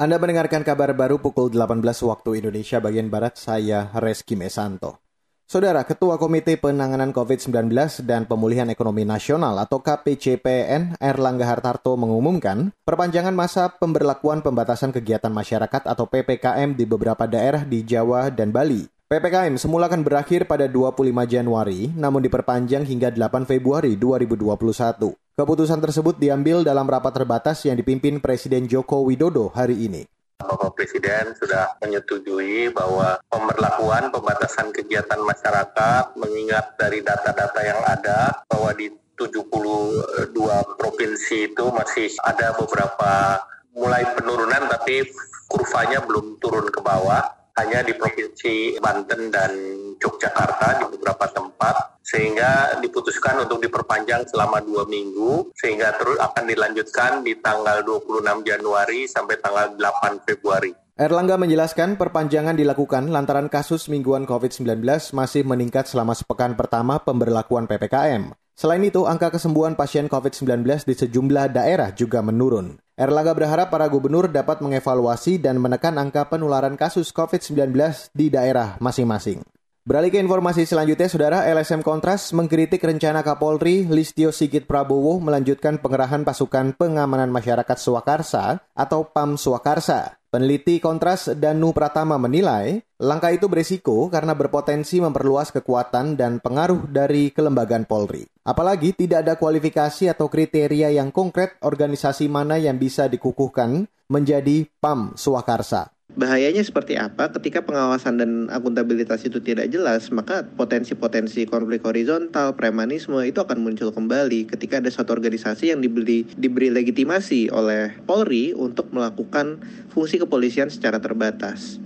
Anda mendengarkan kabar baru pukul 18 waktu Indonesia bagian Barat, saya Reski Mesanto. Saudara Ketua Komite Penanganan COVID-19 dan Pemulihan Ekonomi Nasional atau KPCPN Erlangga Hartarto mengumumkan perpanjangan masa pemberlakuan pembatasan kegiatan masyarakat atau PPKM di beberapa daerah di Jawa dan Bali. PPKM semula akan berakhir pada 25 Januari, namun diperpanjang hingga 8 Februari 2021. Keputusan tersebut diambil dalam rapat terbatas yang dipimpin Presiden Joko Widodo hari ini. Bapak Presiden sudah menyetujui bahwa pemberlakuan pembatasan kegiatan masyarakat mengingat dari data-data yang ada bahwa di 72 provinsi itu masih ada beberapa mulai penurunan tapi kurvanya belum turun ke bawah hanya di Provinsi Banten dan Yogyakarta di beberapa tempat sehingga diputuskan untuk diperpanjang selama dua minggu sehingga terus akan dilanjutkan di tanggal 26 Januari sampai tanggal 8 Februari. Erlangga menjelaskan perpanjangan dilakukan lantaran kasus mingguan COVID-19 masih meningkat selama sepekan pertama pemberlakuan PPKM. Selain itu, angka kesembuhan pasien COVID-19 di sejumlah daerah juga menurun. Erlangga berharap para gubernur dapat mengevaluasi dan menekan angka penularan kasus COVID-19 di daerah masing-masing. Beralih ke informasi selanjutnya, Saudara LSM Kontras mengkritik rencana Kapolri Listio Sigit Prabowo melanjutkan pengerahan pasukan pengamanan masyarakat Swakarsa atau PAM Swakarsa. Peneliti Kontras Danu Pratama menilai, langkah itu berisiko karena berpotensi memperluas kekuatan dan pengaruh dari kelembagaan Polri. Apalagi tidak ada kualifikasi atau kriteria yang konkret organisasi mana yang bisa dikukuhkan menjadi PAM Swakarsa. Bahayanya seperti apa ketika pengawasan dan akuntabilitas itu tidak jelas, maka potensi-potensi konflik horizontal, premanisme itu akan muncul kembali ketika ada suatu organisasi yang diberi, diberi legitimasi oleh Polri untuk melakukan fungsi kepolisian secara terbatas.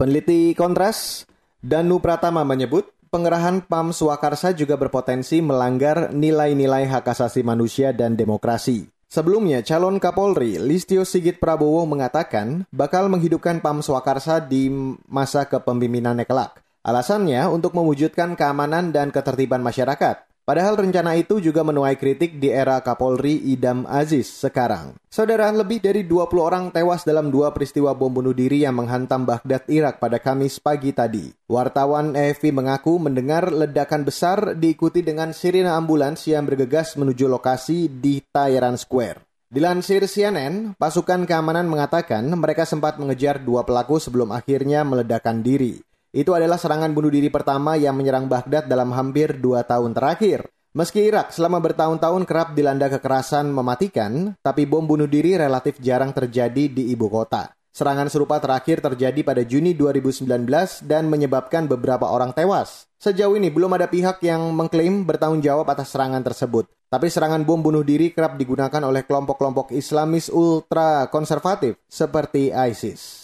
Peneliti Kontras, Danu Pratama menyebut, pengerahan PAM Swakarsa juga berpotensi melanggar nilai-nilai hak asasi manusia dan demokrasi. Sebelumnya, calon Kapolri Listio Sigit Prabowo mengatakan bakal menghidupkan Pam Swakarsa di masa kepemimpinannya kelak. Alasannya untuk mewujudkan keamanan dan ketertiban masyarakat. Padahal rencana itu juga menuai kritik di era Kapolri Idam Aziz sekarang. Saudara, lebih dari 20 orang tewas dalam dua peristiwa bom bunuh diri yang menghantam Baghdad, Irak pada Kamis pagi tadi. Wartawan AFP mengaku mendengar ledakan besar diikuti dengan sirine ambulans yang bergegas menuju lokasi di Tahran Square. Dilansir CNN, pasukan keamanan mengatakan mereka sempat mengejar dua pelaku sebelum akhirnya meledakkan diri. Itu adalah serangan bunuh diri pertama yang menyerang Baghdad dalam hampir dua tahun terakhir. Meski Irak selama bertahun-tahun kerap dilanda kekerasan mematikan, tapi bom bunuh diri relatif jarang terjadi di ibu kota. Serangan serupa terakhir terjadi pada Juni 2019 dan menyebabkan beberapa orang tewas. Sejauh ini belum ada pihak yang mengklaim bertanggung jawab atas serangan tersebut. Tapi serangan bom bunuh diri kerap digunakan oleh kelompok-kelompok Islamis ultra konservatif seperti ISIS.